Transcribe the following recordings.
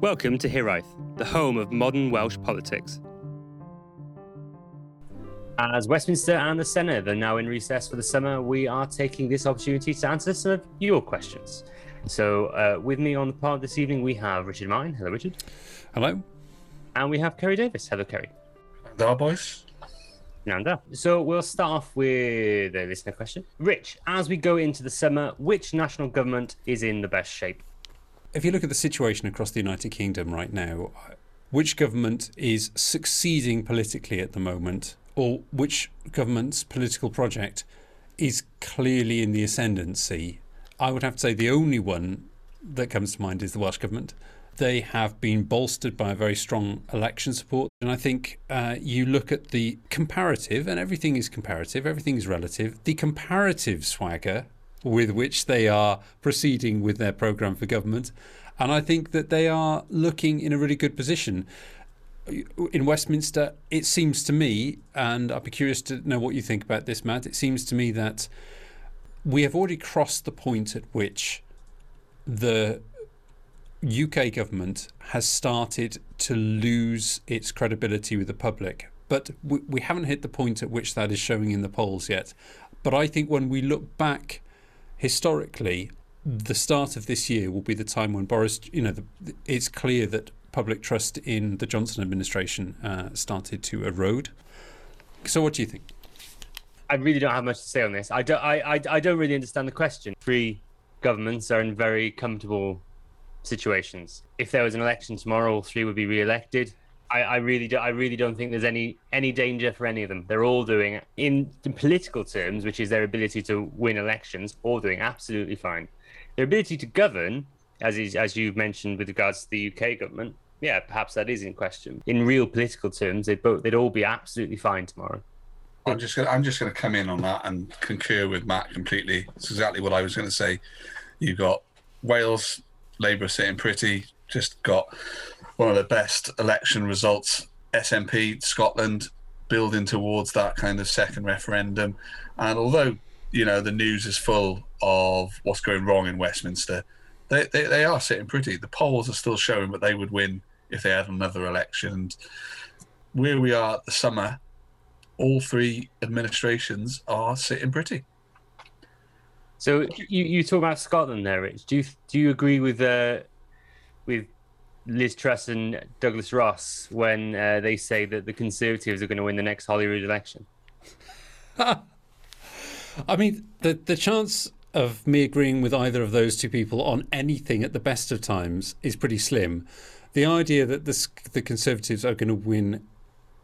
Welcome to Hiraeth, the home of modern Welsh politics. As Westminster and the Senedd are now in recess for the summer, we are taking this opportunity to answer some of your questions. So, uh, with me on the pod this evening, we have Richard Martin. Hello, Richard. Hello. And we have Kerry Davis. Hello, Kerry. Hello, boys. Nanda. So, we'll start off with a listener question. Rich, as we go into the summer, which national government is in the best shape? If you look at the situation across the United Kingdom right now, which government is succeeding politically at the moment, or which government's political project is clearly in the ascendancy? I would have to say the only one that comes to mind is the Welsh government. They have been bolstered by a very strong election support. And I think uh, you look at the comparative, and everything is comparative, everything is relative. The comparative swagger with which they are proceeding with their programme for government. And I think that they are looking in a really good position. In Westminster, it seems to me, and I'd be curious to know what you think about this, Matt. It seems to me that we have already crossed the point at which the UK government has started to lose its credibility with the public. But we, we haven't hit the point at which that is showing in the polls yet. But I think when we look back historically, the start of this year will be the time when Boris, you know, the, it's clear that public trust in the Johnson administration uh, started to erode. So, what do you think? I really don't have much to say on this. I don't. I, I, I don't really understand the question. Three governments are in very comfortable situations. If there was an election tomorrow, all three would be re-elected. I, I really do. I really don't think there's any any danger for any of them. They're all doing, in, in political terms, which is their ability to win elections, all doing absolutely fine. Their ability to govern, as is as you've mentioned with regards to the UK government, yeah, perhaps that is in question. In real political terms, they'd both they'd all be absolutely fine tomorrow. I'm just gonna I'm just gonna come in on that and concur with Matt completely. It's exactly what I was gonna say. You've got Wales, Labour sitting pretty, just got one of the best election results. SNP Scotland building towards that kind of second referendum, and although you know the news is full of what's going wrong in Westminster, they, they, they are sitting pretty. The polls are still showing that they would win if they had another election. And where we are at the summer, all three administrations are sitting pretty. So you, you talk about Scotland there, Rich. Do you do you agree with uh, with Liz Truss and Douglas Ross when uh, they say that the Conservatives are going to win the next Holyrood election? I mean, the the chance of me agreeing with either of those two people on anything at the best of times is pretty slim. The idea that the the Conservatives are going to win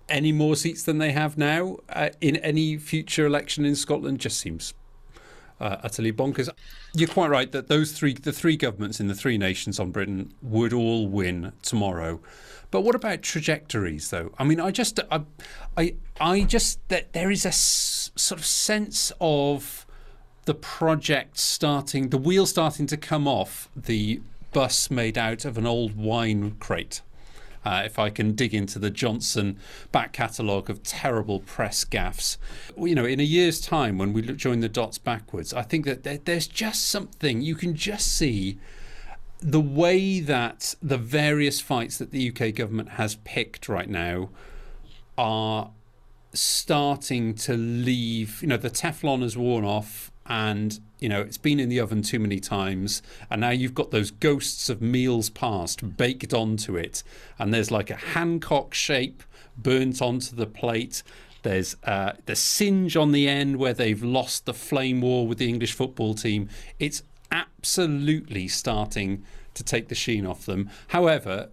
any more seats than they have now uh, in any future election in Scotland just seems uh, utterly bonkers. You're quite right that those three, the three governments in the three nations on Britain, would all win tomorrow. But what about trajectories, though? I mean, I just, I, I, I just that there is a s- sort of sense of the project starting, the wheel starting to come off the bus made out of an old wine crate. Uh, if I can dig into the Johnson back catalogue of terrible press gaffes. You know, in a year's time, when we join the dots backwards, I think that there, there's just something you can just see the way that the various fights that the UK government has picked right now are starting to leave. You know, the Teflon has worn off and you know it's been in the oven too many times and now you've got those ghosts of meals past baked onto it and there's like a hancock shape burnt onto the plate. There's uh, the singe on the end where they've lost the flame war with the english football team. It's absolutely starting to take the sheen off them. However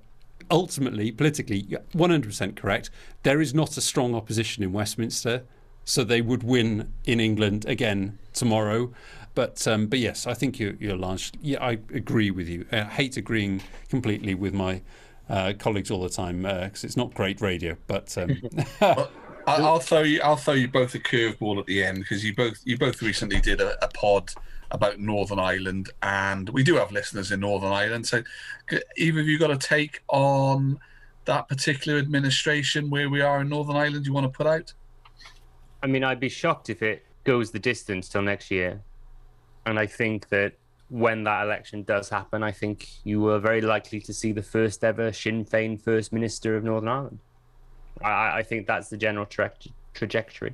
ultimately politically 100% correct. There is not a strong opposition in westminster so they would win in England again tomorrow. But um, but yes, I think you're, you're large. Yeah, I agree with you. I hate agreeing completely with my uh, colleagues all the time because uh, it's not great radio. But um, well, I'll throw you. I'll throw you both a curveball at the end because you both you both recently did a, a pod about Northern Ireland, and we do have listeners in Northern Ireland. So, either of you got a take on that particular administration where we are in Northern Ireland? You want to put out? I mean, I'd be shocked if it goes the distance till next year. And I think that when that election does happen, I think you are very likely to see the first ever Sinn Féin First Minister of Northern Ireland. I, I think that's the general tra- trajectory.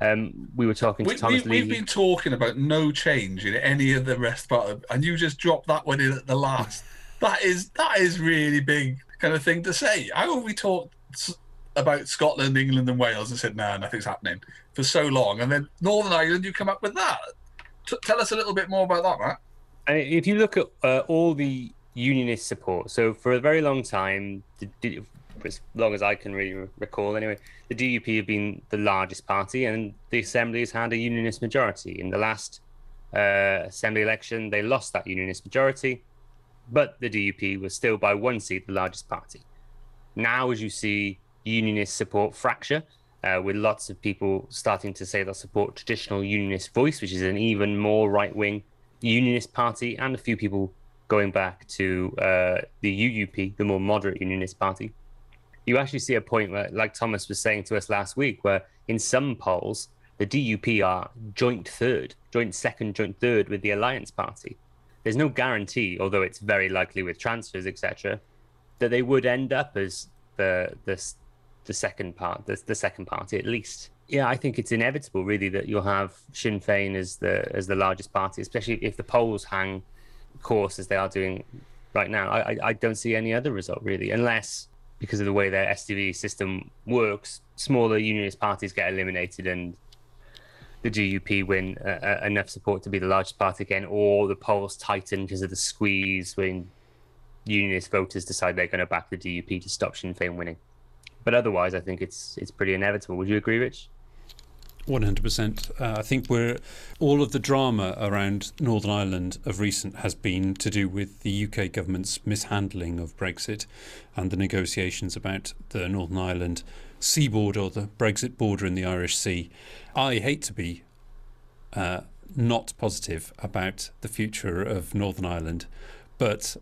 Um, we were talking to we, Thomas we, Lee. We've been talking about no change in any of the rest part, of, and you just dropped that one in at the last. that is that is really big kind of thing to say. How have we talked about Scotland, England, and Wales and said, "No, nothing's happening" for so long, and then Northern Ireland, you come up with that? T- tell us a little bit more about that, Matt. If you look at uh, all the unionist support, so for a very long time, the, as long as I can really recall anyway, the DUP have been the largest party and the Assembly has had a unionist majority. In the last uh, Assembly election, they lost that unionist majority, but the DUP was still by one seat the largest party. Now, as you see unionist support fracture, uh, with lots of people starting to say they'll support traditional unionist voice, which is an even more right wing unionist party, and a few people going back to uh, the UUP, the more moderate unionist party you actually see a point where, like Thomas was saying to us last week, where in some polls, the DUP are joint third, joint second, joint third with the Alliance Party. There's no guarantee, although it's very likely with transfers, etc., that they would end up as the the, the second part, the, the second party at least. Yeah, I think it's inevitable, really, that you'll have Sinn Féin as the as the largest party, especially if the polls hang course as they are doing right now. I, I don't see any other result really, unless because of the way their STV system works, smaller unionist parties get eliminated and the DUP win uh, uh, enough support to be the largest party again, or the polls tighten because of the squeeze when unionist voters decide they're going to back the DUP to stop Sinn Féin winning. But otherwise, I think it's it's pretty inevitable. Would you agree, Rich? One hundred percent. Uh, I think we're all of the drama around Northern Ireland of recent has been to do with the UK government's mishandling of Brexit and the negotiations about the Northern Ireland seaboard or the Brexit border in the Irish Sea. I hate to be uh, not positive about the future of Northern Ireland, but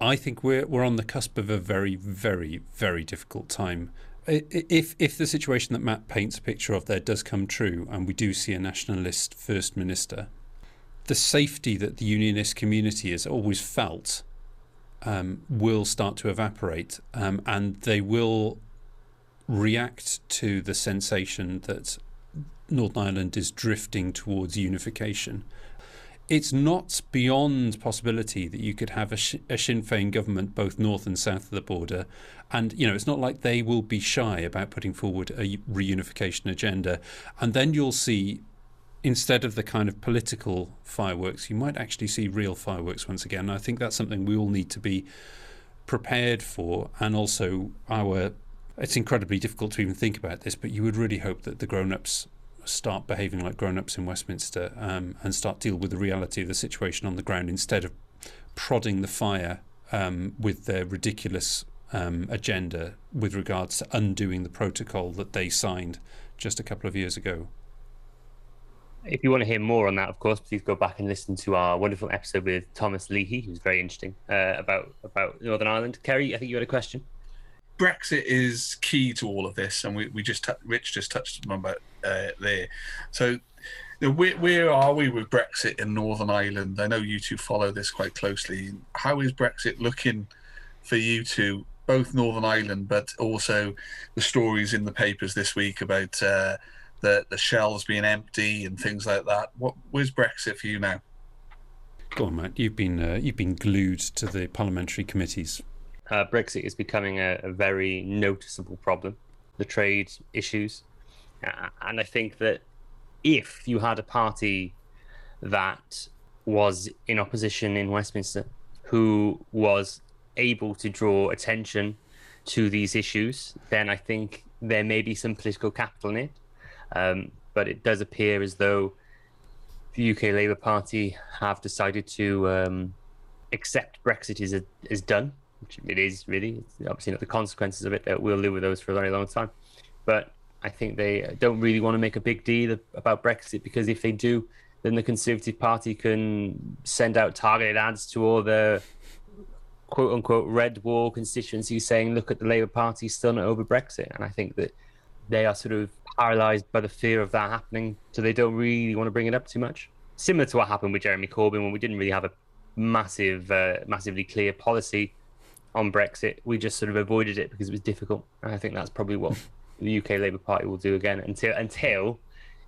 I think we're we're on the cusp of a very, very, very difficult time. If if the situation that Matt paints a picture of there does come true, and we do see a nationalist first minister, the safety that the unionist community has always felt um, will start to evaporate, um, and they will react to the sensation that Northern Ireland is drifting towards unification it's not beyond possibility that you could have a, a Sinn Féin government both north and south of the border, and you know it's not like they will be shy about putting forward a reunification agenda, and then you'll see. Instead of the kind of political fireworks, you might actually see real fireworks once again. And I think that's something we all need to be prepared for, and also our. It's incredibly difficult to even think about this, but you would really hope that the grown-ups start behaving like grown-ups in Westminster um, and start deal with the reality of the situation on the ground instead of prodding the fire um, with their ridiculous um, agenda with regards to undoing the protocol that they signed just a couple of years ago. If you want to hear more on that, of course, please go back and listen to our wonderful episode with Thomas Leahy, who's very interesting uh, about about Northern Ireland. Kerry, I think you had a question. Brexit is key to all of this, and we, we just t- Rich just touched on about uh, there. So, where, where are we with Brexit in Northern Ireland? I know you two follow this quite closely. How is Brexit looking for you two, both Northern Ireland, but also the stories in the papers this week about uh, the the shelves being empty and things like that? What where's Brexit for you now? Go on, Matt. You've been uh, you've been glued to the parliamentary committees uh, Brexit is becoming a, a, very noticeable problem, the trade issues. And I think that if you had a party that was in opposition in Westminster who was able to draw attention to these issues, then I think there may be some political capital in it. Um, but it does appear as though the UK Labour Party have decided to um, accept Brexit is, is done which it is really. It's obviously not the consequences of it. That we'll live with those for a very long time. But I think they don't really want to make a big deal about Brexit because if they do, then the Conservative Party can send out targeted ads to all the quote unquote red wall constituencies saying, look at the Labour Party still not over Brexit. And I think that they are sort of paralyzed by the fear of that happening. So they don't really want to bring it up too much. similar to what happened with Jeremy Corbyn when we didn't really have a massive, uh, massively clear policy on Brexit. We just sort of avoided it because it was difficult. And I think that's probably what the UK Labour Party will do again until until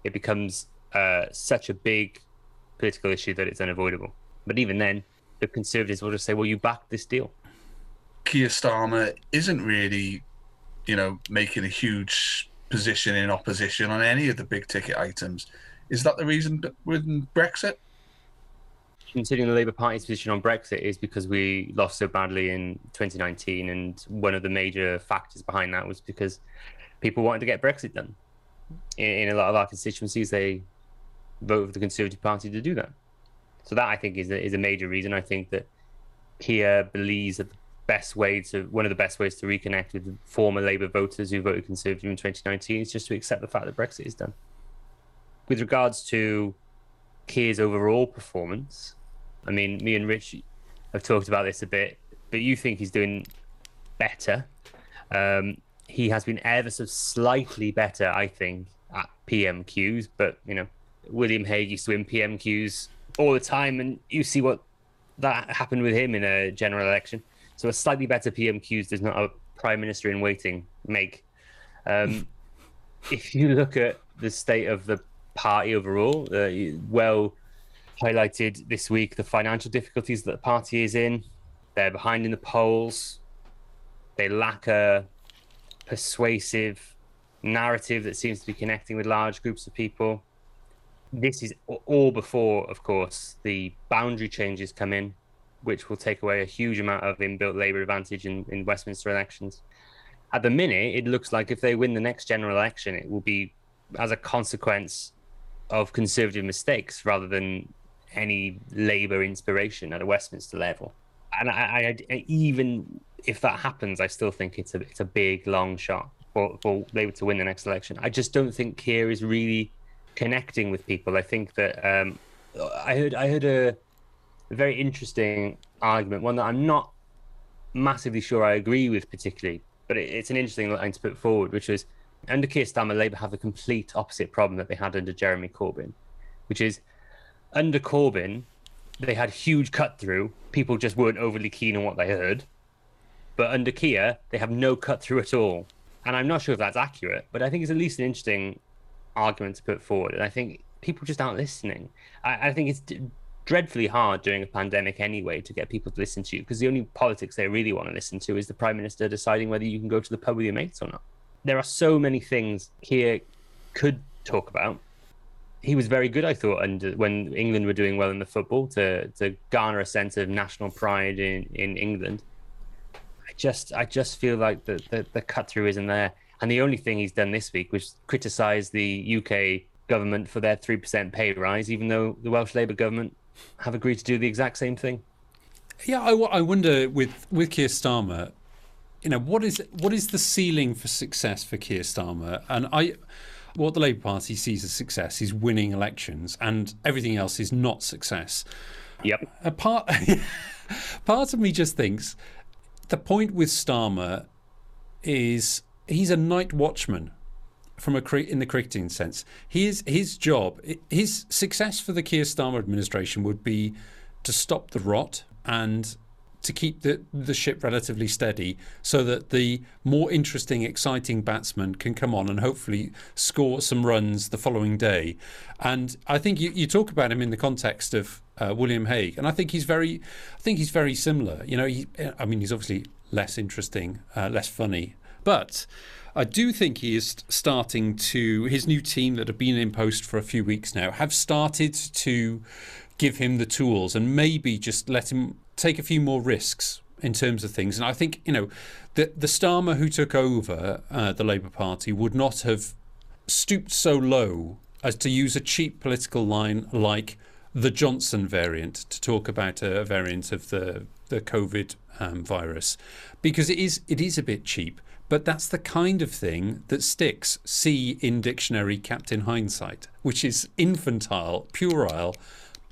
it becomes uh, such a big political issue that it's unavoidable. But even then, the Conservatives will just say, "Well, you backed this deal." Keir Starmer isn't really, you know, making a huge position in opposition on any of the big ticket items. Is that the reason with Brexit? Considering the Labour Party's position on Brexit is because we lost so badly in 2019, and one of the major factors behind that was because people wanted to get Brexit done. In, in a lot of our constituencies, they vote for the Conservative Party to do that. So that I think is a, is a major reason. I think that Keir believes that the best way to one of the best ways to reconnect with former Labour voters who voted Conservative in 2019 is just to accept the fact that Brexit is done. With regards to Keir's overall performance, I mean, me and Rich have talked about this a bit, but you think he's doing better. Um, he has been ever so slightly better, I think, at PMQs. But you know, William Hague used to win PMQs all the time, and you see what that happened with him in a general election. So a slightly better PMQs does not a prime minister in waiting make. Um, if you look at the state of the party overall, uh, well highlighted this week the financial difficulties that the party is in. They're behind in the polls. They lack a persuasive narrative that seems to be connecting with large groups of people. This is all before, of course, the boundary changes come in, which will take away a huge amount of inbuilt Labour advantage in, in Westminster elections. At the minute, it looks like if they win the next general election, it will be as a consequence of Conservative mistakes rather than any Labour inspiration at a Westminster level. And I, I, I, even if that happens, I still think it's a it's a big long shot for, for Labour to win the next election. I just don't think Keir is really connecting with people. I think that um, I heard I heard a, a very interesting argument, one that I'm not massively sure I agree with particularly, but it, it's an interesting line to put forward, which was under Keir Starmer, Labour have the complete opposite problem that they had under Jeremy Corbyn, which is under Corbyn, they had huge cut through. People just weren't overly keen on what they heard. But under Keir, they have no cut through at all. And I'm not sure if that's accurate, but I think it's at least an interesting argument to put forward. And I think people just aren't listening. I, I think it's d- dreadfully hard during a pandemic anyway to get people to listen to you because the only politics they really want to listen to is the prime minister deciding whether you can go to the pub with your mates or not. There are so many things Keir could talk about he was very good, I thought, and uh, when England were doing well in the football to to garner a sense of national pride in, in England. I just I just feel like the, the, the cut through isn't there. And the only thing he's done this week was criticise the UK government for their three percent pay rise, even though the Welsh Labour government have agreed to do the exact same thing. Yeah, I, I wonder with with Keir Starmer, you know, what is what is the ceiling for success for Keir Starmer? And I what the Labour Party sees as success is winning elections, and everything else is not success. Yep. A part, part of me just thinks the point with Starmer is he's a night watchman from a in the cricketing sense. His his job, his success for the Keir Starmer administration would be to stop the rot and to keep the, the ship relatively steady so that the more interesting, exciting batsman can come on and hopefully score some runs the following day. And I think you, you talk about him in the context of uh, William Hague, and I think he's very, I think he's very similar. You know, he, I mean, he's obviously less interesting, uh, less funny, but. I do think he is starting to, his new team that have been in post for a few weeks now have started to give him the tools and maybe just let him take a few more risks in terms of things. And I think, you know, the, the Starmer who took over uh, the Labour Party would not have stooped so low as to use a cheap political line like the Johnson variant to talk about a variant of the, the COVID um, virus, because it is, it is a bit cheap. But that's the kind of thing that sticks. See in dictionary Captain Hindsight, which is infantile, puerile,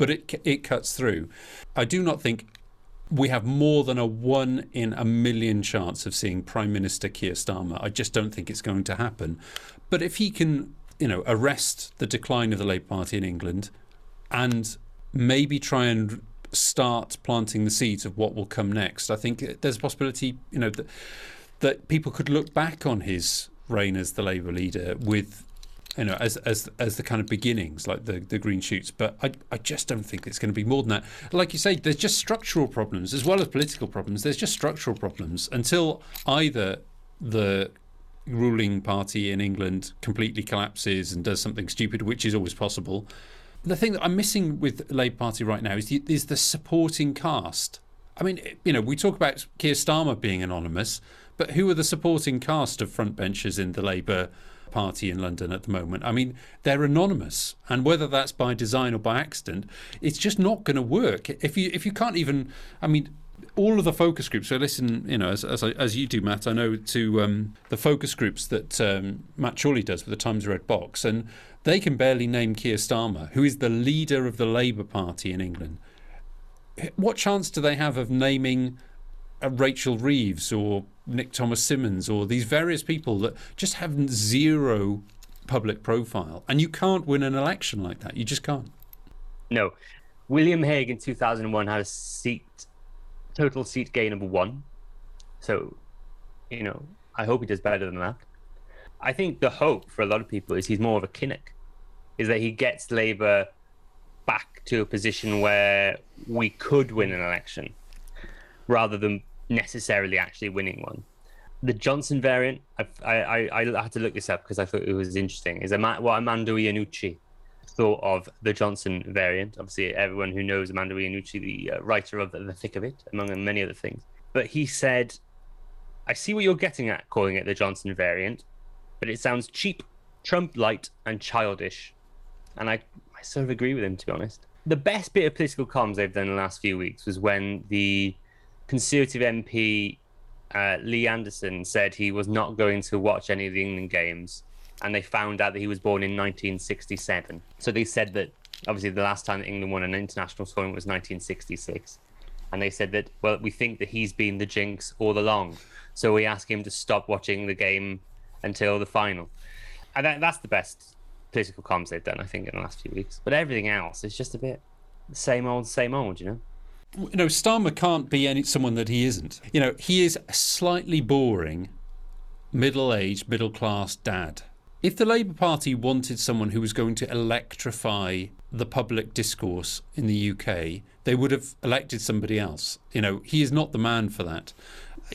but it it cuts through. I do not think we have more than a one in a million chance of seeing Prime Minister Keir Starmer. I just don't think it's going to happen. But if he can, you know, arrest the decline of the Labour Party in England, and maybe try and start planting the seeds of what will come next. I think there's a possibility, you know, that, that people could look back on his reign as the Labour leader with you know, as as as the kind of beginnings, like the the green shoots. But I I just don't think it's going to be more than that. Like you say, there's just structural problems as well as political problems. There's just structural problems until either the ruling party in England completely collapses and does something stupid, which is always possible. The thing that I'm missing with Labour Party right now is the, is the supporting cast. I mean, you know, we talk about Keir Starmer being anonymous, but who are the supporting cast of frontbenchers in the Labour Party in London at the moment. I mean, they're anonymous, and whether that's by design or by accident, it's just not going to work. If you if you can't even, I mean, all of the focus groups. So listen, you know, as as, as you do, Matt. I know to um, the focus groups that um, Matt Chorley does with the Times Red Box, and they can barely name Keir Starmer, who is the leader of the Labour Party in England. What chance do they have of naming Uh, Rachel Reeves or Nick Thomas Symonds or these various people that just have zero public profile. And you can't win an election like that. You just can't. No. William Hague in 2001 had a seat, total seat gain of one. So, you know, I hope he does better than that. I think the hope for a lot of people is he's more of a Kinnock, is that he gets Labour back to a position where we could win an election rather than necessarily actually winning one. The Johnson variant, I, I, I had to look this up because I thought it was interesting, is what Armando Iannucci thought of the Johnson variant. Obviously, everyone who knows Armando Iannucci, the uh, writer of The Thick of It, among many other things. But he said, I see what you're getting at calling it the Johnson variant, but it sounds cheap, Trump light, and childish. And I, I sort of agree with him, to be honest. The best bit of political comms they've done in the last few weeks was when the Conservative MP uh, Lee Anderson said he was not going to watch any of the England games, and they found out that he was born in 1967. So they said that obviously the last time England won an international tournament was 1966, and they said that well we think that he's been the jinx all along, so we ask him to stop watching the game until the final, and that, that's the best political comms they've done I think in the last few weeks. But everything else is just a bit same old, same old, you know you know, Starmer can't be any someone that he isn't. You know, he is a slightly boring, middle-aged, middle-class dad. If the Labour Party wanted someone who was going to electrify the public discourse in the UK, they would have elected somebody else. You know, he is not the man for that.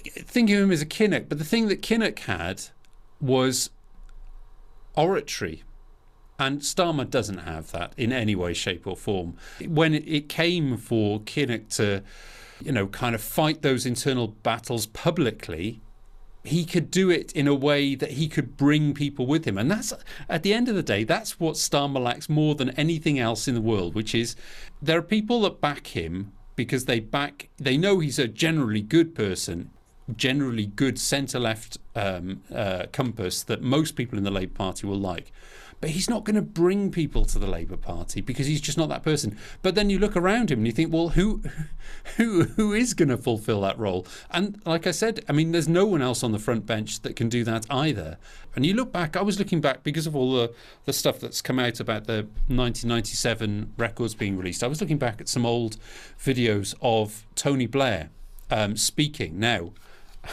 Think of him as a Kinnock, but the thing that Kinnock had was oratory. And Starmer doesn't have that in any way, shape, or form. When it came for Kinnock to, you know, kind of fight those internal battles publicly, he could do it in a way that he could bring people with him. And that's, at the end of the day, that's what Starmer lacks more than anything else in the world, which is there are people that back him because they back, they know he's a generally good person generally good centre left um, uh, compass that most people in the Labour Party will like. But he's not going to bring people to the Labour Party because he's just not that person. But then you look around him and you think, well, who, who, who is going to fulfil that role? And like I said, I mean, there's no one else on the front bench that can do that either. And you look back, I was looking back because of all the, the stuff that's come out about the 1997 records being released. I was looking back at some old videos of Tony Blair um, speaking. Now,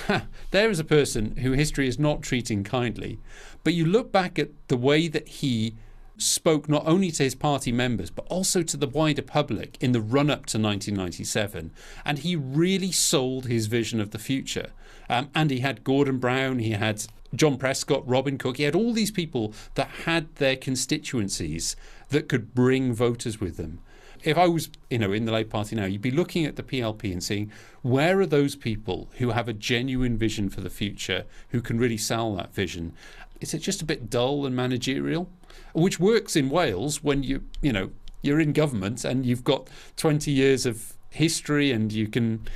there is a person who history is not treating kindly. But you look back at the way that he spoke not only to his party members but also to the wider public in the run up to 1997 and he really sold his vision of the future. Um, and he had Gordon Brown he had John Prescott Robin Cook he had all these people that had their constituencies that could bring voters with them. If I was, you know, in the Labour Party now, you'd be looking at the PLP and seeing where are those people who have a genuine vision for the future, who can really sell that vision, is it just a bit dull and managerial? Which works in Wales when you, you know, you're in government and you've got 20 years of history and you can,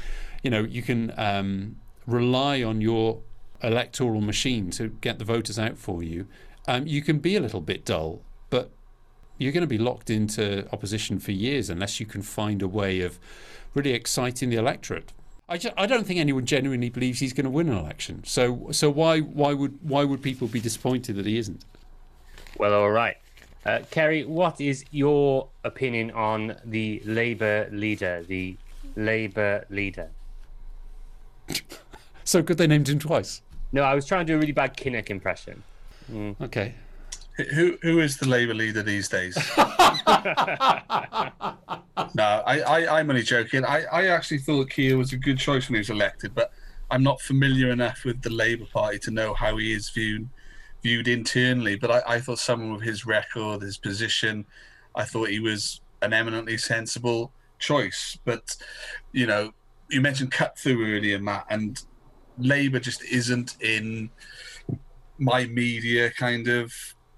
you know, you can um, rely on your electoral machine to get the voters out for you. Um, you can be a little bit dull, but you're going to be locked into opposition for years unless you can find a way of really exciting the electorate. I, just, I don't think anyone genuinely believes he's going to win an election. So so why why would why would people be disappointed that he isn't? Well, all right. Uh, Kerry, what is your opinion on the Labour leader, the Labour leader? So good they named him twice. No, I was trying to do a really bad Kinnock impression. Okay. Who who is the Labour leader these days? no, I, I I'm only joking. I, I actually thought Keir was a good choice when he was elected, but I'm not familiar enough with the Labour Party to know how he is viewed viewed internally. But I, I thought someone with his record, his position, I thought he was an eminently sensible choice. But you know, you mentioned cut through earlier, Matt, and Labour just isn't in my media kind of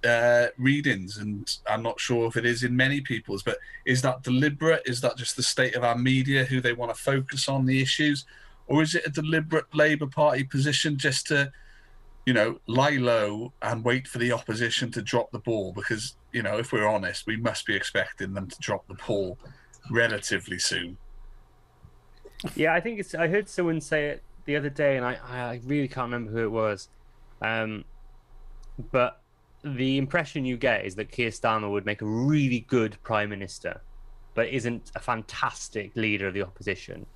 uh, readings, and I'm not sure if it is in many people's. But is that deliberate? Is that just the state of our media, who they want to focus on the issues, or is it a deliberate Labour Party position just to, you know, lie low and wait for the opposition to drop the ball? Because you know, if we're honest, we must be expecting them to drop the ball relatively soon. Yeah, I think it's. I heard someone say it the other day, and I, I really can't remember who it was. Um, but the impression you get is that Keir Starmer would make a really good prime minister, but isn't a fantastic leader of the opposition.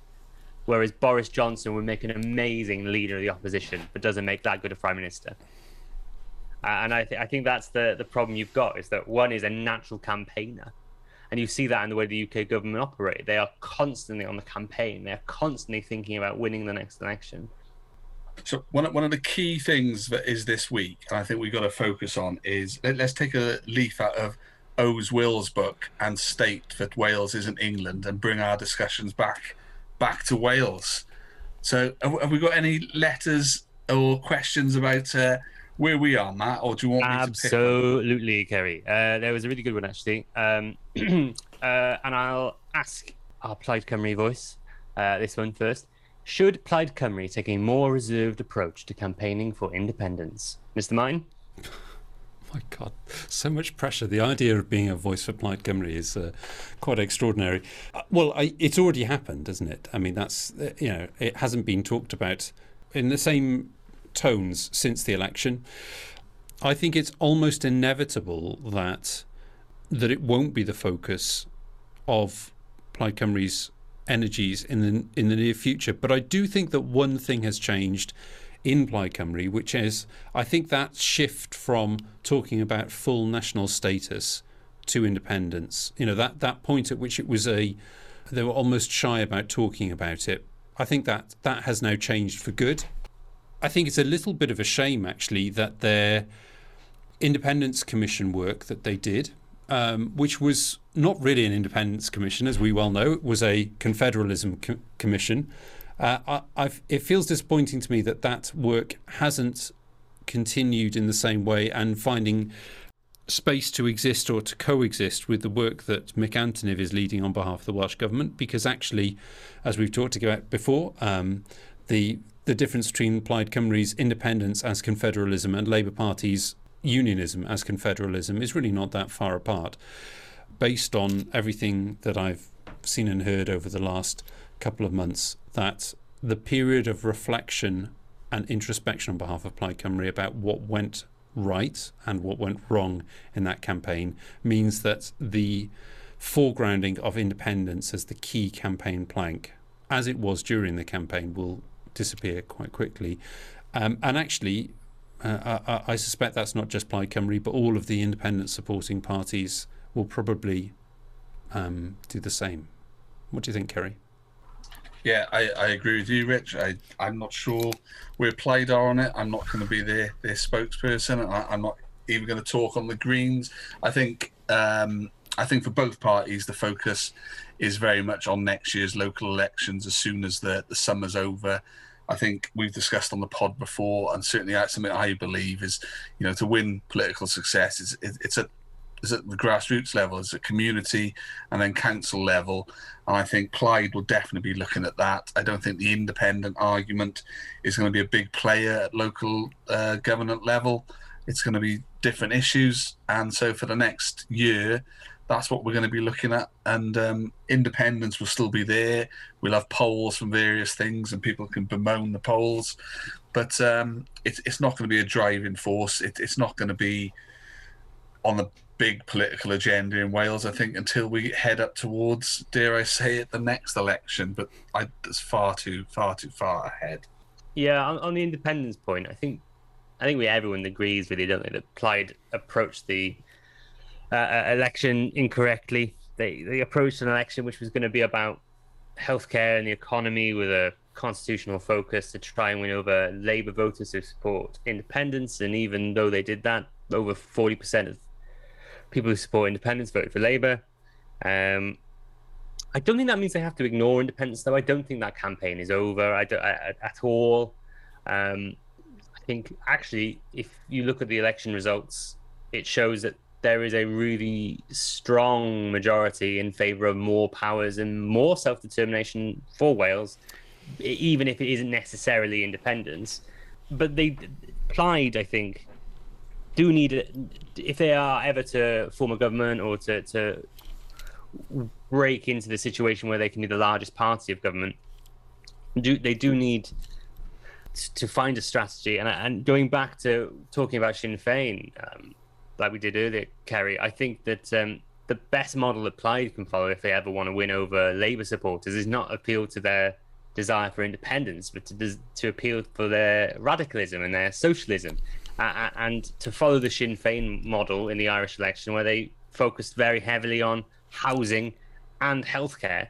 Whereas Boris Johnson would make an amazing leader of the opposition, but doesn't make that good a prime minister. Uh, and I, th- I think that's the, the problem you've got is that one is a natural campaigner. And you see that in the way the UK government operate. They are constantly on the campaign. They're constantly thinking about winning the next election. So one of, one of the key things that is this week, and I think we've got to focus on, is let, us take a leaf out of O's Will's book and state that Wales isn't England and bring our discussions back back to Wales. So have, have we got any letters or questions about uh, where we are, Matt, or do you want me to say? Absolutely, Kerry. Uh, there was a really good one actually, um, uh, and I'll ask our Plaid Cymru voice uh, this one first. Should Plaid Cymru take a more reserved approach to campaigning for independence? Mr. Mine? my God, so much pressure. The idea of being a voice for Plaid Cymru is uh, quite extraordinary. Uh, well, I, it's already happened, hasn't it? I mean, that's, uh, you know, it hasn't been talked about in the same tones since the election. I think it's almost inevitable that that it won't be the focus of Plaid Cymru's energies in the in the near future. But I do think that one thing has changed in Plaid Cymru, which is I think that shift from talking about full national status to independence. You know that that point at which it was a they were almost shy about talking about it. I think that that has now changed for good. I think it's a little bit of a shame actually that their independence commission work that they did um, which was not really an independence commission, as we well know. It was a confederalism co- commission. Uh, I, it feels disappointing to me that that work hasn't continued in the same way and finding space to exist or to coexist with the work that Mick Antoniw is leading on behalf of the Welsh Government. Because actually, as we've talked about before, um, the the difference between Plaid Cymru's independence as confederalism and Labour Party's unionism as confederalism is really not that far apart. Based on everything that I've seen and heard over the last couple of months, that the period of reflection and introspection on behalf of Plaid Cymru about what went right and what went wrong in that campaign means that the foregrounding of independence as the key campaign plank, as it was during the campaign, will disappear quite quickly. Um, and actually, uh, I, I, suspect that's not just Plaid Cymru, but all of the independent supporting parties will probably um, do the same. What do you think, Kerry? Yeah, I, I agree with you, Rich. I, I'm not sure where Plaid are on it. I'm not going to be their, their spokesperson. I, I'm not even going to talk on the Greens. I think um, I think for both parties, the focus is very much on next year's local elections as soon as the, the summer's over I think we've discussed on the pod before, and certainly that's something I believe is, you know, to win political success, it's, it's at it's at the grassroots level, it's at community and then council level. And I think Plaid will definitely be looking at that. I don't think the independent argument is going to be a big player at local uh, government level. It's going to be different issues. And so for the next year, that's what we're going to be looking at. And um, independence will still be there. We'll have polls from various things, and people can bemoan the polls. But um, it's it's not going to be a driving force. It, it's not going to be on the big political agenda in Wales. I think until we head up towards, dare I say it, the next election. But I, it's far too far too far ahead. Yeah, on, on the independence point, I think I think we everyone agrees you, don't they? That Plaid approached the uh, uh, election incorrectly. They they approached an election which was going to be about healthcare and the economy with a constitutional focus to try and win over Labour voters who support independence. And even though they did that, over forty percent of people who support independence voted for Labour. Um, I don't think that means they have to ignore independence, though. I don't think that campaign is over I I, at all. Um, I think actually, if you look at the election results, it shows that there is a really strong majority in favour of more powers and more self determination for Wales, even if it isn't necessarily independence. But they, Plaid, I think, do need it if they are ever to form a government or to, to break into the situation where they can be the largest party of government, do they do need to find a strategy? And and going back to talking about Sinn Féin, um, like we did earlier, Kerry, I think that um, the best model that Plaid can follow if they ever want to win over Labour supporters is not appeal to their desire for independence, but to to appeal for their radicalism and their socialism uh, and to follow the Sinn Féin model in the Irish election, where they focused very heavily on housing and healthcare,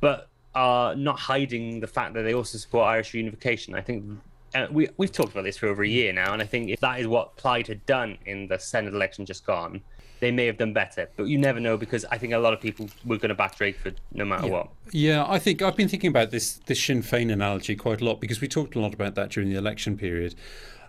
but are not hiding the fact that they also support Irish unification. I think uh, we we've talked about this for over a year now, and I think if that is what Plaid had done in the Senedd election just gone, they may have done better. But you never know because I think a lot of people were going to back Drakeford no matter yeah. what. Yeah, I think I've been thinking about this this Sinn Féin analogy quite a lot because we talked a lot about that during the election period.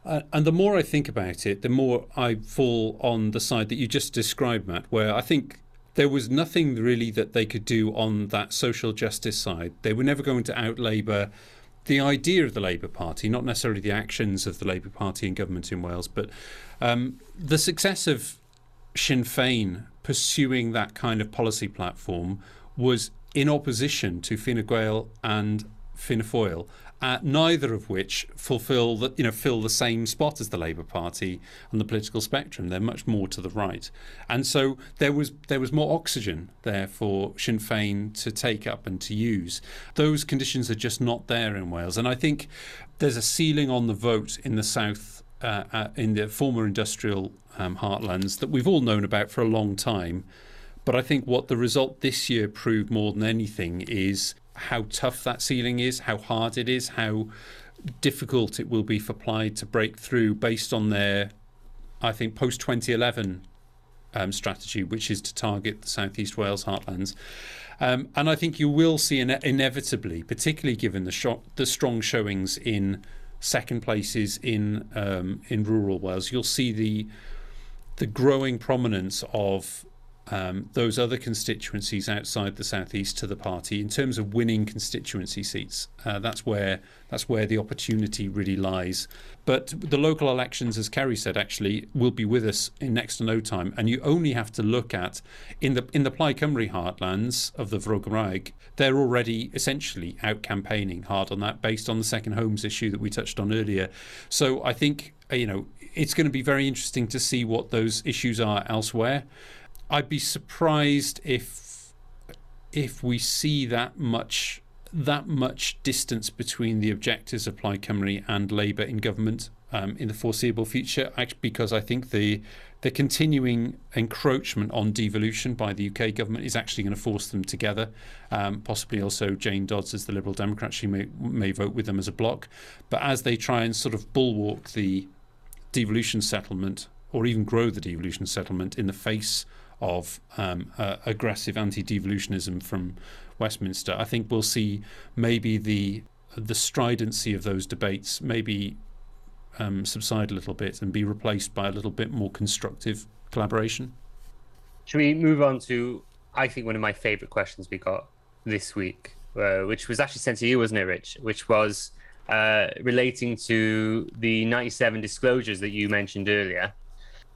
Uh, and the more I think about it, the more I fall on the side that you just described, Matt, where I think there was nothing really that they could do on that social justice side. They were never going to out Labour the idea of the Labour Party, not necessarily the actions of the Labour Party in government in Wales, but um, the success of Sinn Féin pursuing that kind of policy platform was in opposition to Fine Gael and Fianna Fáil uh, neither of which fulfil the, you know fill the same spot as the Labour Party on the political spectrum. They're much more to the right, and so there was there was more oxygen there for Sinn Féin to take up and to use. Those conditions are just not there in Wales, and I think there's a ceiling on the vote in the south. Uh, uh, in the former industrial um, heartlands that we've all known about for a long time. But I think what the result this year proved more than anything is how tough that ceiling is, how hard it is, how difficult it will be for Plaid to break through based on their, I think, post 2011 um, strategy, which is to target the Southeast Wales heartlands. Um, and I think you will see ine- inevitably, particularly given the, sh- the strong showings in second places in um, in rural Wales, you'll see the the growing prominence of um, those other constituencies outside the southeast to the party in terms of winning constituency seats. Uh, that's where that's where the opportunity really lies. But the local elections, as Kerry said, actually will be with us in next to no time, and you only have to look at in the in the Plaid heartlands of the Fro they're already essentially out campaigning hard on that, based on the second homes issue that we touched on earlier. So I think you know it's going to be very interesting to see what those issues are elsewhere. I'd be surprised if if we see that much that much distance between the objectives of Plaid Cymru and Labour in government um, in the foreseeable future, because I think the the continuing encroachment on devolution by the UK government is actually going to force them together. Um, possibly also Jane Dodds as the Liberal Democrat, she may, may vote with them as a bloc. But as they try and sort of bulwark the devolution settlement or even grow the devolution settlement in the face of um, uh, aggressive anti-devolutionism from Westminster, I think we'll see maybe the the stridency of those debates maybe um, subside a little bit and be replaced by a little bit more constructive collaboration. Should we move on to I think one of my favourite questions we got this week, uh, which was actually sent to you, wasn't it, Rich? Which was uh, relating to the 97 disclosures that you mentioned earlier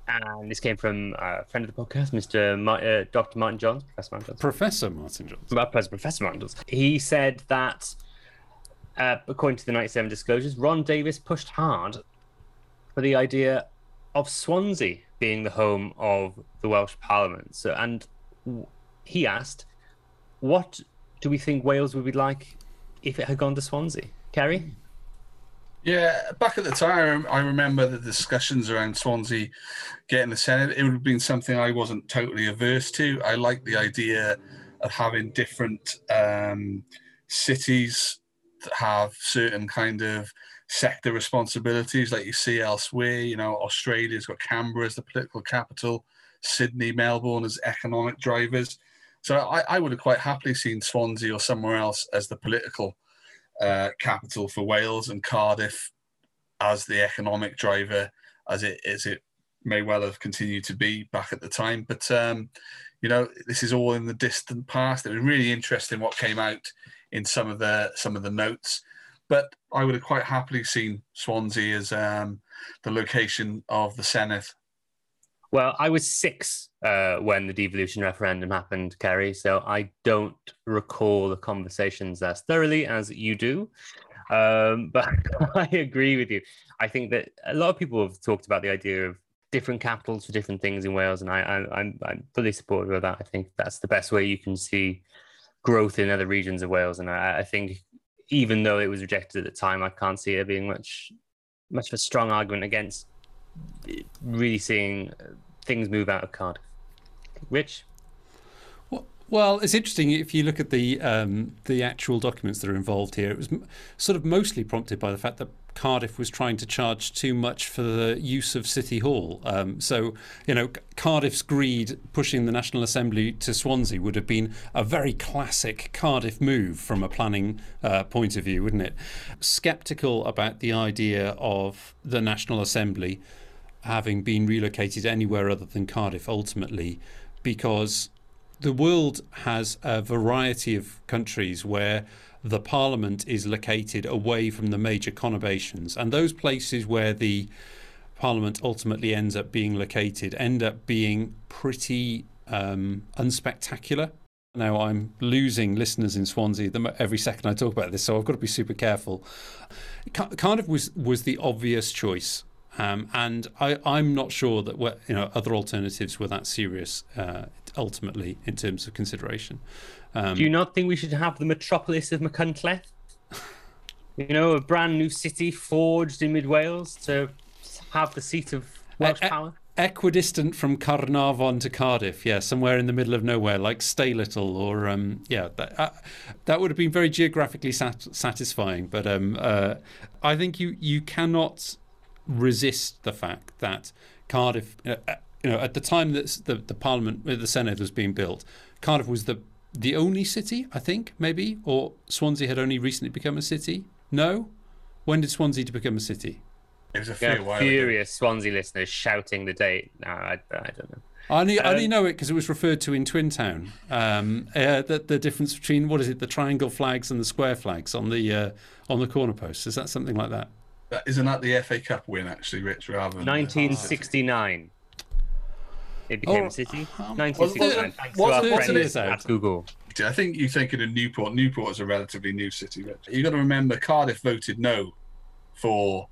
and this came from a friend of the podcast, Mr. Uh, Dr. Martin Johnes, Professor Martin Johnes. Professor Martin Johnes. Well, Professor Martin Johnes. He said that, uh, according to the 97 disclosures, Ron Davies pushed hard for the idea of Swansea being the home of the Welsh Parliament. So, and he asked, "What do we think Wales would be like if it had gone to Swansea?" Kerry. Yeah, back at the time, I remember the discussions around Swansea getting the Senedd. It would have been something I wasn't totally averse to. I like the idea of having different um, cities that have certain kind of sector responsibilities, like you see elsewhere. You know, Australia's got Canberra as the political capital, Sydney, Melbourne as economic drivers. So I, I would have quite happily seen Swansea or somewhere else as the political uh, capital for Wales and Cardiff as the economic driver, as it as it may well have continued to be back at the time. But um, you know, this is all in the distant past. It was really interesting what came out in some of the some of the notes. But I would have quite happily seen Swansea as um, the location of the Senedd. Well, I was six uh, when the devolution referendum happened, Kerry. So I don't recall the conversations as thoroughly as you do. Um, but I agree with you. I think that a lot of people have talked about the idea of different capitals for different things in Wales, and I, I, I'm, I'm fully supportive of that. I think that's the best way you can see growth in other regions of Wales, and I, I think even though it was rejected at the time, I can't see it being much much of a strong argument against really seeing things move out of Cardiff. Rich. Well, it's interesting if you look at the um, the actual documents that are involved here. It was m- sort of mostly prompted by the fact that Cardiff was trying to charge too much for the use of City Hall. Um, so, you know, Cardiff's greed pushing the National Assembly to Swansea would have been a very classic Cardiff move from a planning uh, point of view, wouldn't it? Skeptical about the idea of the National Assembly having been relocated anywhere other than Cardiff ultimately because the world has a variety of countries where the parliament is located away from the major conurbations, and those places where the parliament ultimately ends up being located end up being pretty um, unspectacular. Now I'm losing listeners in Swansea every second I talk about this, so I've got to be super careful. Cardiff was was the obvious choice um, and I, am not sure that you know other alternatives were that serious uh, ultimately in terms of consideration. Um, Do you not think we should have the metropolis of Machynlleth? you know, a brand new city forged in mid Wales to have the seat of Welsh e- power. Equidistant from Caernarfon to Cardiff, yeah, somewhere in the middle of nowhere, like Staylittle, or um, yeah, that, uh, that would have been very geographically sat- satisfying. But um, uh, I think you you cannot resist the fact that Cardiff, uh, uh, you know, at the time that the, the Parliament, uh, the Senedd was being built, Cardiff was the the only city, I think, maybe, or Swansea had only recently become a city. No, when did Swansea to become a city? It was a few yeah, furious ago. Swansea listeners shouting the date. No, I, I don't know. I only, um, I only know it because it was referred to in Twin Town. Um, uh, the, the difference between what is it, the triangle flags and the square flags on the uh, on the corner posts. Is that something like that? That, isn't that the FA Cup win actually, Rich? Rather than 1969. It became oh, a city. 1969. Thanks to our friends at Google. I think you think of Newport. Newport is a relatively new city. Rich. You've got to remember Cardiff voted no for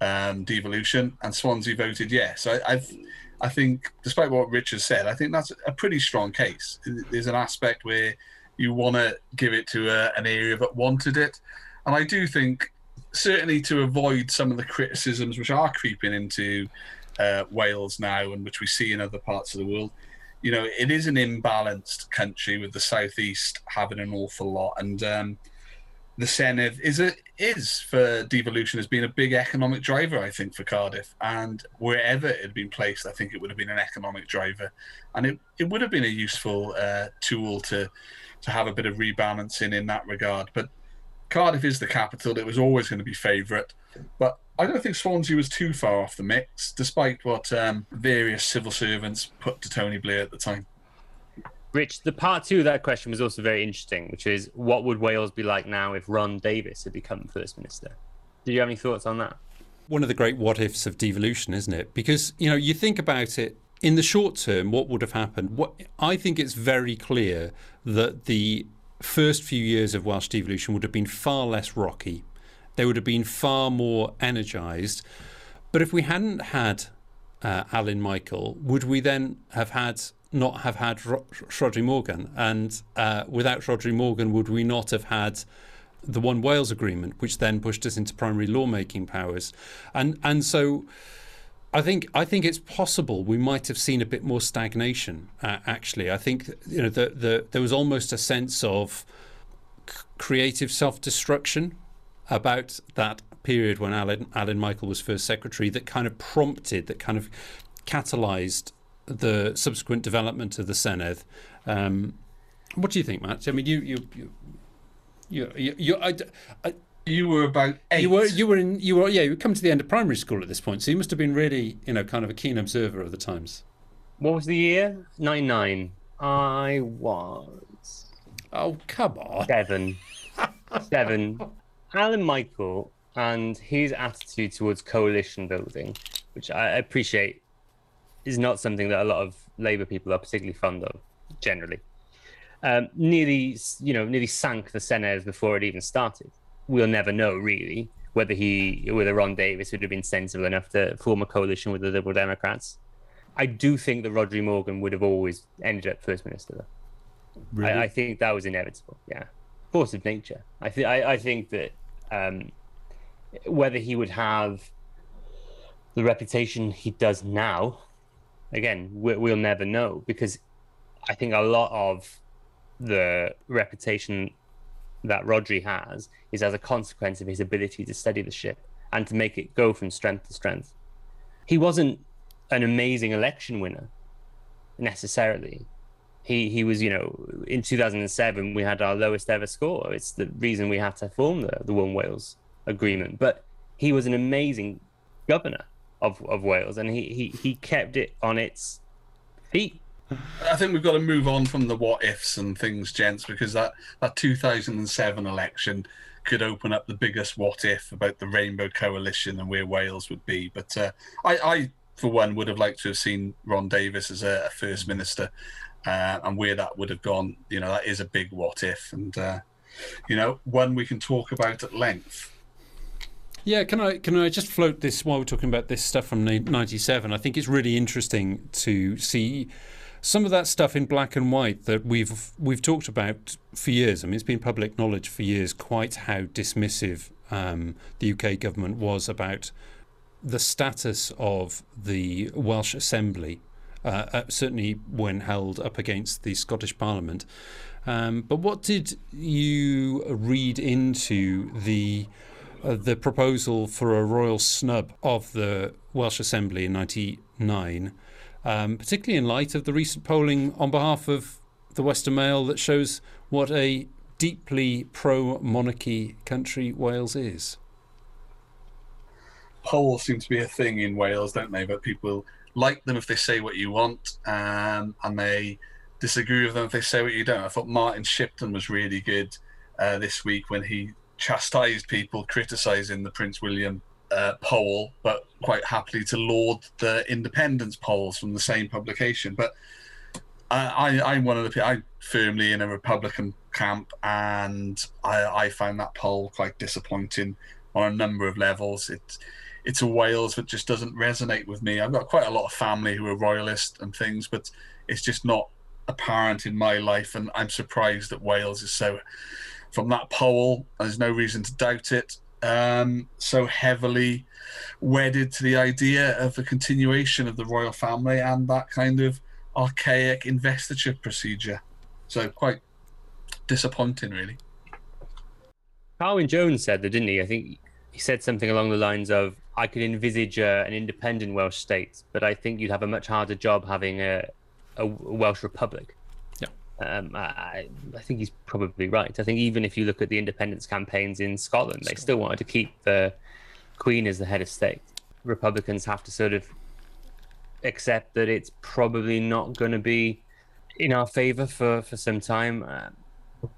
um, devolution, and Swansea voted yes. I, I've, I think, despite what Richard said, I think that's a pretty strong case. There's an aspect where you want to give it to a, an area that wanted it, and I do think certainly to avoid some of the criticisms which are creeping into uh, Wales now and which we see in other parts of the world. You know, it is an imbalanced country with the southeast having an awful lot, and um, the Senedd is a is for devolution has been a big economic driver, I think, for Cardiff. And wherever it had been placed, I think it would have been an economic driver, and it, it would have been a useful uh, tool to to have a bit of rebalancing in that regard. But Cardiff is the capital. It was always going to be favourite. But I don't think Swansea was too far off the mix, despite what um, various civil servants put to Tony Blair at the time. Rich, the part two of that question was also very interesting, which is what would Wales be like now if Ron Davies had become First Minister? Do you have any thoughts on that? One of the great what ifs of devolution, isn't it? Because, you know, you think about it in the short term, what would have happened? What I think it's very clear that the first few years of Welsh devolution would have been far less rocky. They would have been far more energised. But if we hadn't had uh, Alun Michael, would we then have had not have had Rhodri Morgan? And uh, without Rhodri Morgan, would we not have had the One Wales Agreement, which then pushed us into primary lawmaking powers? And and so. I think I think it's possible we might have seen a bit more stagnation. Uh, actually, I think you know the, the there was almost a sense of creative self destruction about that period when Alun, Alun Michael was first secretary that kind of prompted, that kind of catalysed the subsequent development of the Senedd. Um, what do you think, Matt? I mean, you, you, you, you, you, you I, I, you were about eight. You were, you were in, you were, yeah, you come to the end of primary school at this point, so you must have been really, you know, kind of a keen observer of the times. What was the year? Nine nine. I was. Oh come on. Seven. Seven. Alun Michael and his attitude towards coalition building, which I appreciate, is not something that a lot of Labour people are particularly fond of, generally. Um, nearly, you know, nearly sank the Senedd before it even started. We'll never know, really, whether he, whether Ron Davies would have been sensible enough to form a coalition with the Liberal Democrats. I do think that Rhodri Morgan would have always ended up first minister. Though. Really? I, I, think that was inevitable. Yeah, force of nature. I think. I think that um, whether he would have the reputation he does now, again, we, we'll never know because I think a lot of the reputation that Rhodri has is as a consequence of his ability to steady the ship and to make it go from strength to strength. He wasn't an amazing election winner necessarily. He he was, you know, in 2007 we had our lowest ever score. It's the reason we had to form the the One Wales agreement. But he was an amazing governor of, of Wales, and he, he, he kept it on its feet. I think we've got to move on from the what ifs and things, gents, because that, that 2007 election could open up the biggest what if about the Rainbow Coalition and where Wales would be. But uh, I, I, for one, would have liked to have seen Ron Davies as a, a First Minister uh, and where that would have gone. You know, that is a big what if, and, uh, you know, one we can talk about at length. Yeah, can I can I just float this while we're talking about this stuff from '97? I think it's really interesting to see some of that stuff in black and white that we've we've talked about for years. I mean, it's been public knowledge for years quite how dismissive um, the UK government was about the status of the Welsh Assembly, uh, uh, certainly when held up against the Scottish Parliament. Um, but what did you read into the uh, the proposal for a royal snub of the Welsh Assembly in 99, um, particularly in light of the recent polling on behalf of the Western Mail that shows what a deeply pro monarchy country Wales is. Polls seem to be a thing in Wales, don't they? But people like them if they say what you want, um, and they disagree with them if they say what you don't. I thought Martin Shipton was really good uh, this week when he chastised people criticizing the Prince William uh, poll, but quite happily to laud the independence polls from the same publication. But I, I, am one of the I'm firmly in a Republican camp, and I, I found that poll quite disappointing on a number of levels. It, it's a Wales that just doesn't resonate with me. I've got quite a lot of family who are royalist and things, but it's just not apparent in my life, and I'm surprised that Wales is so from that poll. There's no reason to doubt it. Um, so heavily wedded to the idea of the continuation of the royal family and that kind of archaic investiture procedure. So quite disappointing, really. Carwyn Jones said that, didn't he? I think he said something along the lines of, "I could envisage uh, an independent Welsh state, but I think you'd have a much harder job having a, a Welsh republic." Um, I, I, think he's probably right. I think even if you look at the independence campaigns in Scotland, they still wanted to keep the Queen as the head of state. Republicans have to sort of accept that it's probably not going to be in our favour for, for some time. Um,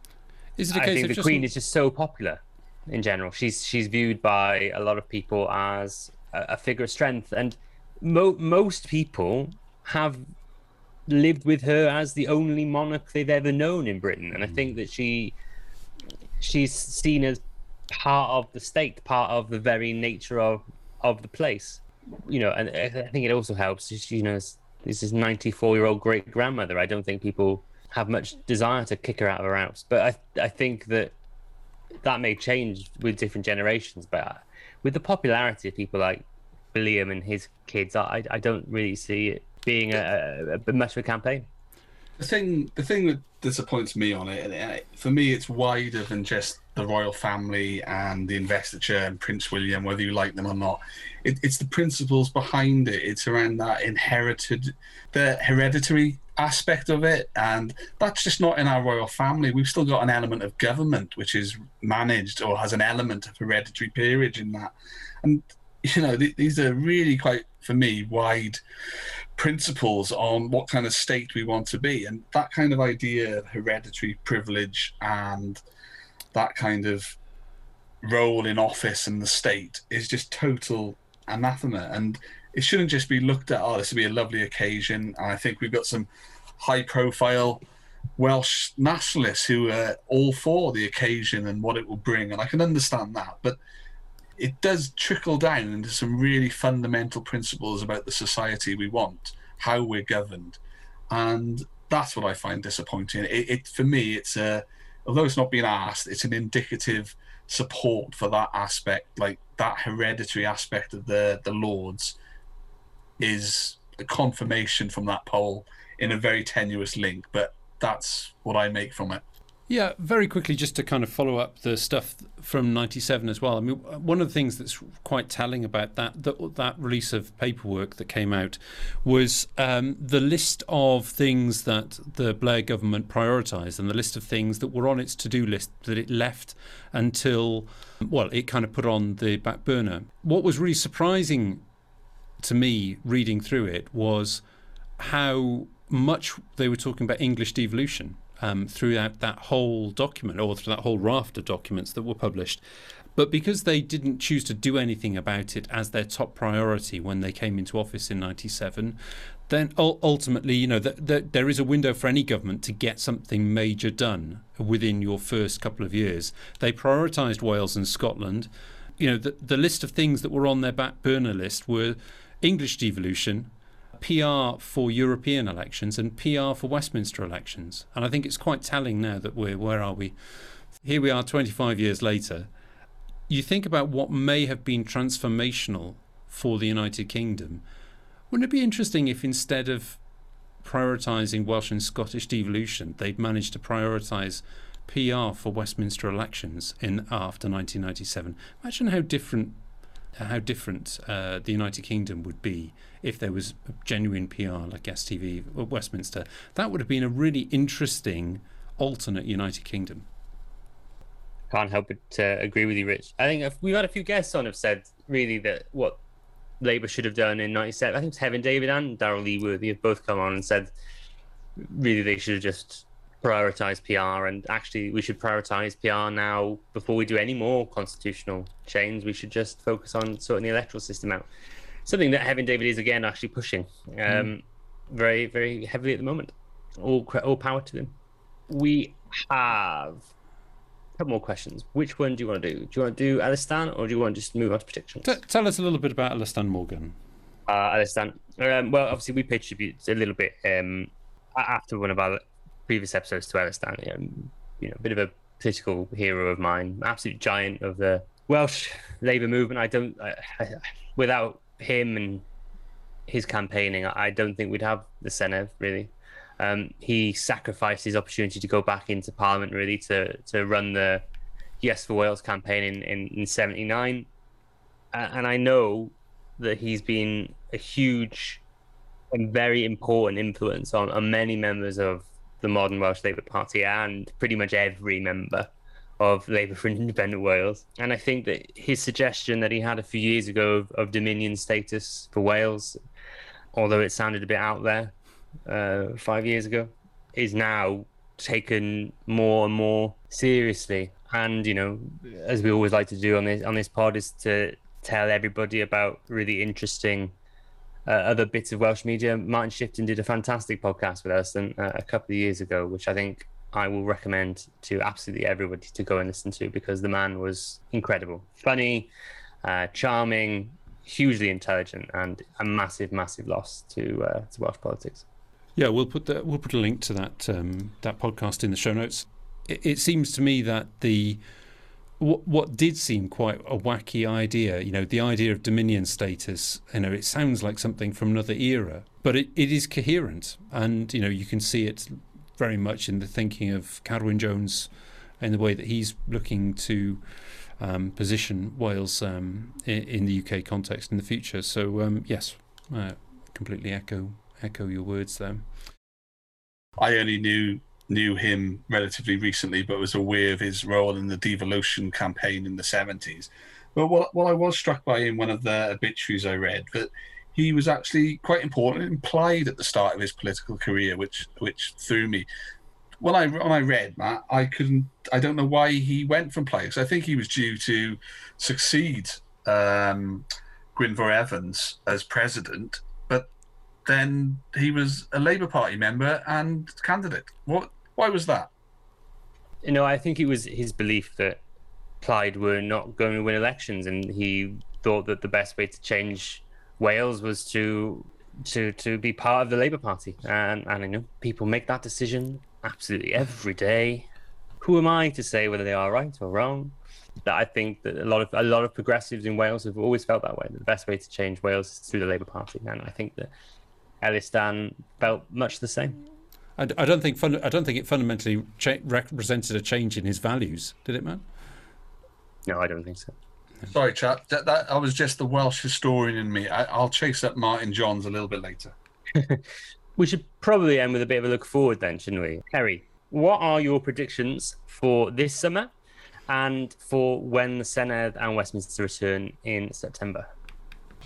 is it a case I think the just... Queen is just so popular in general. She's she's viewed by a lot of people as a, a figure of strength, and mo- most people have lived with her as the only monarch they've ever known in Britain, and I think that she she's seen as part of the state, part of the very nature of of the place. you know, and I think it also helps. You know, this is 94 year old great grandmother. I don't think people have much desire to kick her out of her house. But I, I think that that may change with different generations. But uh, with the popularity of people like William and his kids, I, I don't really see it being a, a, a much of a campaign. The thing, the thing that disappoints me on it, for me, it's wider than just the royal family and the investiture and Prince William, whether you like them or not. It, it's the principles behind it. It's around that inherited, the hereditary aspect of it, and that's just not in our royal family. We've still got an element of government which is managed or has an element of hereditary peerage in that, and you know th- these are really quite for me wide principles on what kind of state we want to be. And that kind of idea hereditary privilege and that kind of role in office and the state is just total anathema. And it shouldn't just be looked at oh this would be a lovely occasion. And i think we've got some high profile welsh nationalists who are all for the occasion and what it will bring. And i can understand that. But it does trickle down into some really fundamental principles about the society we want, how we're governed, and that's what I find disappointing. It, it for me, it's a although it's not being asked, it's an indicative support for that aspect, like that hereditary aspect of the the lords, is a confirmation from that poll in a very tenuous link, but that's what I make from it. Yeah, very quickly, just to kind of follow up the stuff from '97 as well. I mean, one of the things that's quite telling about that that, that release of paperwork that came out was um, the list of things that the Blair government prioritised and the list of things that were on its to-do list that it left until, well, it kind of put on the back burner. What was really surprising to me reading through it was how much they were talking about English devolution um, throughout that whole document or through that whole raft of documents that were published. But because they didn't choose to do anything about it as their top priority when they came into office in 97, then ultimately, you know, the, the, there is a window for any government to get something major done within your first couple of years. They prioritised Wales and Scotland. You know, the, the list of things that were on their back burner list were English devolution, PR for European elections and PR for Westminster elections. And I think it's quite telling now that we're, where are we? Here we are 25 years later. You think about what may have been transformational for the United Kingdom. Wouldn't it be interesting if instead of prioritising Welsh and Scottish devolution, they'd managed to prioritise PR for Westminster elections in after 1997? Imagine how different how different uh, the United Kingdom would be if there was genuine PR like STV or Westminster. That would have been a really interesting alternate United Kingdom. Can't help but uh, agree with you, Rich. I think we've had a few guests on have said really that what Labour should have done in '97. I think it's Hefin David and Daryl Leeworthy have both come on and said really they should have just prioritize PR and actually we should prioritize PR now before we do any more constitutional change. We should just focus on sorting the electoral system out. Something that Hefin David is again actually pushing um, mm. very, very heavily at the moment. All, all power to them. We have a couple more questions. Which one do you want to do? Do you want to do Elystan or do you want to just move on to predictions? T- tell us a little bit about Elystan Morgan. Uh, Elystan. Um, well, obviously, we paid tribute a little bit um, after one of our previous episodes to Elystan. You know, you know, a bit of a political hero of mine, absolute giant of the Welsh Labour movement. I don't, I, I, without him and his campaigning, I don't think we'd have the Senedd really. Um, he sacrificed his opportunity to go back into Parliament really to to run the Yes for Wales campaign in in, in '79, uh, and I know that he's been a huge and very important influence on, on many members of the modern Welsh Labour Party and pretty much every member of Labour for Independent Wales. And I think that his suggestion that he had a few years ago of, of Dominion status for Wales, although it sounded a bit out there uh, five years ago, is now taken more and more seriously. And you know, as we always like to do on this on this pod, is to tell everybody about really interesting uh, other bits of Welsh media. Martin Shifton did a fantastic podcast with us and, uh, a couple of years ago, which I think I will recommend to absolutely everybody to go and listen to because the man was incredible, funny, uh, charming. hugely intelligent and a massive, massive loss to uh, to Welsh politics. Yeah, we'll put the, we'll put a link to that um, that podcast in the show notes. It, it seems to me that the what, what did seem quite a wacky idea, you know, the idea of dominion status, you know, it sounds like something from another era, but it, it is coherent. And, you know, you can see it very much in the thinking of Carwyn Jones and the way that he's looking to um, position Wales um, in, in, the UK context in the future. So, um, yes, uh, completely echo echo your words there. I only knew knew him relatively recently, but was aware of his role in the devolution campaign in the 70s. But what, what I was struck by in one of the obituaries I read, that he was actually quite important and implied at the start of his political career, which which threw me. When I when I read Matt, I couldn't. I don't know why he went from Plagues. I think he was due to succeed um, Gwynfor Evans as president, but then he was a Labour Party member and candidate. What why was that? You know, I think it was his belief that Plaid were not going to win elections, and he thought that the best way to change Wales was to to to be part of the Labour Party. And and I know people make that decision absolutely every day. Who am I to say whether they are right or wrong? That I think that a lot of a lot of progressives in Wales have always felt that way. The best way to change Wales is through the Labour Party, and I think that Elystan felt much the same. I, I don't think fun, I don't think it fundamentally cha- represented a change in his values, did it, man? No, I don't think so. Sorry, chap. That, that I was just the Welsh historian in me. I, will chase up Martin Johnes a little bit later. we should probably end with a bit of a look forward, then, shouldn't we? Kerry, what are your predictions for this summer and for when the Senedd and Westminster return in September?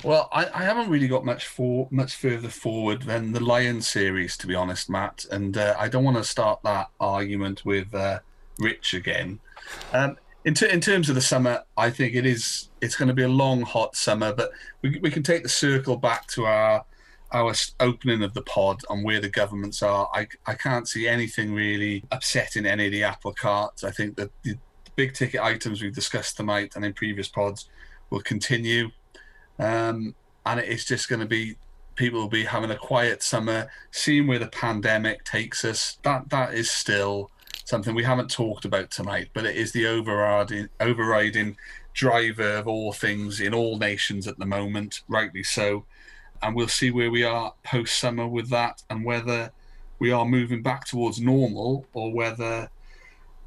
Well, I, I, haven't really got much for much further forward than the Lion series, to be honest, Matt. And uh, I don't want to start that argument with uh, Rich again. Um, in, t- in terms of the summer, I think it is it's going to be a long, hot summer. But we, we can take the circle back to our our opening of the pod on where the governments are. I, I can't see anything really upsetting any of the apple carts. I think that the big ticket items we've discussed tonight and in previous pods will continue. Um, and it's just going to be people will be having a quiet summer, seeing where the pandemic takes us. That that is still something we haven't talked about tonight, but it is the overriding overriding driver of all things in all nations at the moment, rightly so. And we'll see where we are post summer with that, and whether we are moving back towards normal or whether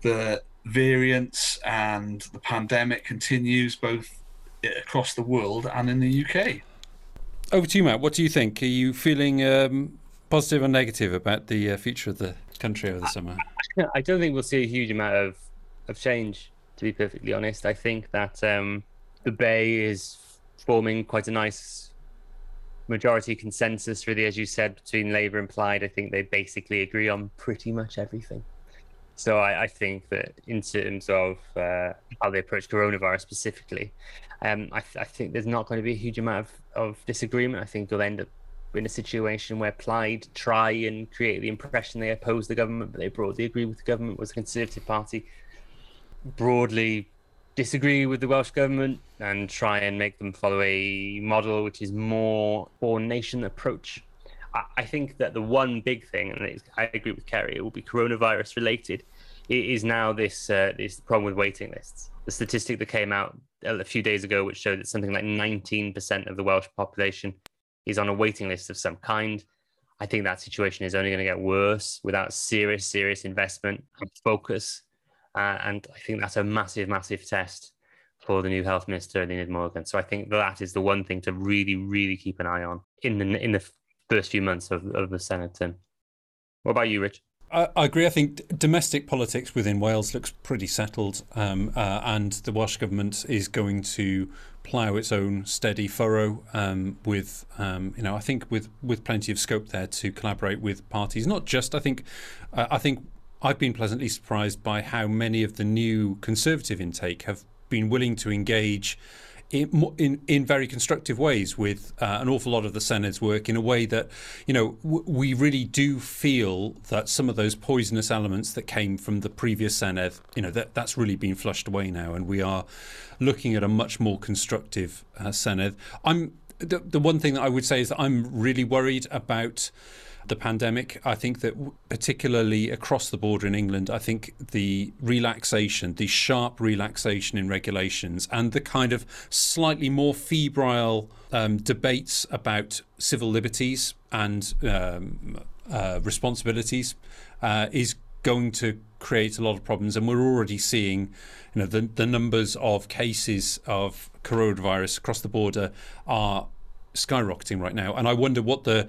the variants and the pandemic continues both across the world and in the UK. Over to you, Matt. What do you think? Are you feeling um, positive or negative about the uh, future of the country over the summer? I don't think we'll see a huge amount of, of change, to be perfectly honest. I think that um, the Bay is forming quite a nice majority consensus, really, as you said, between Labour and Plaid. I think they basically agree on pretty much everything. So I, I, think that in terms of uh, how they approach coronavirus specifically, um, I, th- I, think there's not going to be a huge amount of, of disagreement. I think they'll end up in a situation where Plaid try and create the impression they oppose the government, but they broadly agree with the government. Was the Conservative Party broadly disagree with the Welsh government and try and make them follow a model which is more for nation approach I think that the one big thing, and I agree with Kerry, it will be coronavirus related. Is now this uh, this problem with waiting lists. The statistic that came out a few days ago, which showed that something like 19% of the Welsh population is on a waiting list of some kind. I think that situation is only going to get worse without serious, serious investment and focus. Uh, and I think that's a massive, massive test for the new health minister, Eluned Morgan. So I think that is the one thing to really, really keep an eye on in the in the first few months of, of the Senedd term. What about you, Rich? I, agree. I think domestic politics within Wales looks pretty settled, um, uh, and the Welsh government is going to plough its own steady furrow um, with, um, you know, I think with with plenty of scope there to collaborate with parties. Not just, I think, uh, I think I've been pleasantly surprised by how many of the new Conservative intake have been willing to engage in, in, in very constructive ways with uh, an awful lot of the Senedd's work in a way that, you know, w- we really do feel that some of those poisonous elements that came from the previous Senedd, you know, that, that's really been flushed away now. And we are looking at a much more constructive uh, Senedd. I'm, the, the one thing that I would say is that I'm really worried about the pandemic. I think that, particularly across the border in England, I think the relaxation, the sharp relaxation in regulations, and the kind of slightly more febrile um, debates about civil liberties and um, uh, responsibilities uh, is going to create a lot of problems. And we're already seeing, you know, the, the numbers of cases of coronavirus across the border are skyrocketing right now. And I wonder what the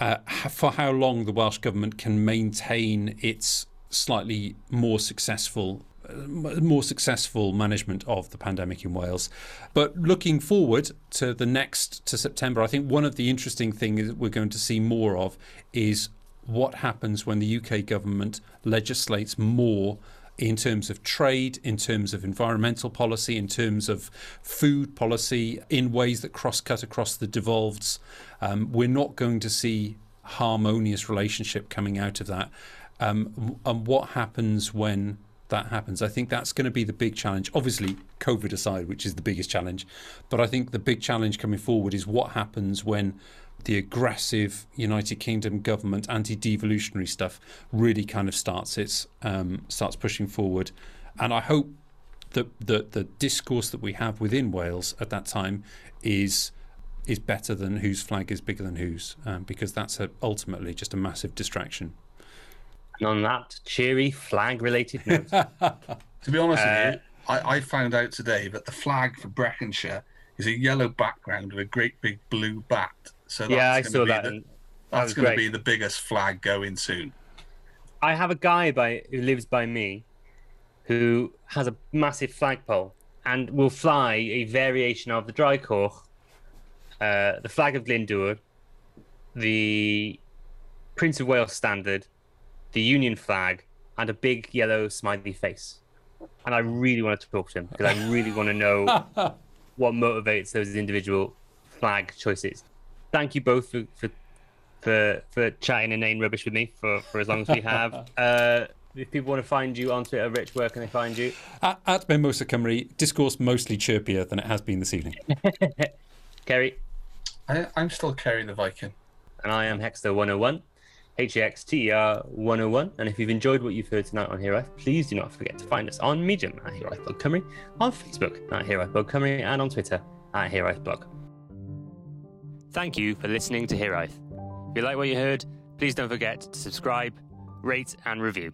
uh, for how long the Welsh government can maintain its slightly more successful uh, more successful management of the pandemic in Wales. But looking forward to the next to September, I think one of the interesting things that we're going to see more of is what happens when the UK government legislates more in terms of trade, in terms of environmental policy, in terms of food policy, in ways that cross cut across the devolveds. Um, we're not going to see harmonious relationship coming out of that. Um, and what happens when that happens? I think that's going to be the big challenge. Obviously, COVID aside, which is the biggest challenge, but I think the big challenge coming forward is what happens when the aggressive United Kingdom government anti-devolutionary stuff really kind of starts its um, starts pushing forward, and I hope that the the discourse that we have within Wales at that time is is better than whose flag is bigger than whose, um, because that's a, ultimately just a massive distraction. And on that cheery flag-related note, to be honest uh, with you, I, I found out today that the flag for Breconshire is a yellow background with a great big blue bat so yeah, I saw that. The, that's going to be the biggest flag going soon. I have a guy by who lives by me, who has a massive flagpole and will fly a variation of the Ddraig Goch, uh, the flag of Glyndŵr, the Prince of Wales standard, the Union flag, and a big yellow smiley face. And I really wanted to talk to him because I really want to know what motivates those individual flag choices thank you both for for for, for chatting inane rubbish with me for, for as long as we have. uh, if people want to find you on Twitter, Rich, where can they find you? At, at Benmosa Cymru, discourse mostly chirpier than it has been this evening. Kerry? I, am still carrying the Viking. And I am Hexter101, H E X T E R 101. And if you've enjoyed what you've heard tonight on Here Hero please do not forget to find us on Medium at Here Hero Blog Cymru, on Facebook at Here Hero Blog Cymru, and on Twitter at Here Hero Blog. Thank you for listening to Here Hiraeth. If you like what you heard, please don't forget to subscribe, rate, and review.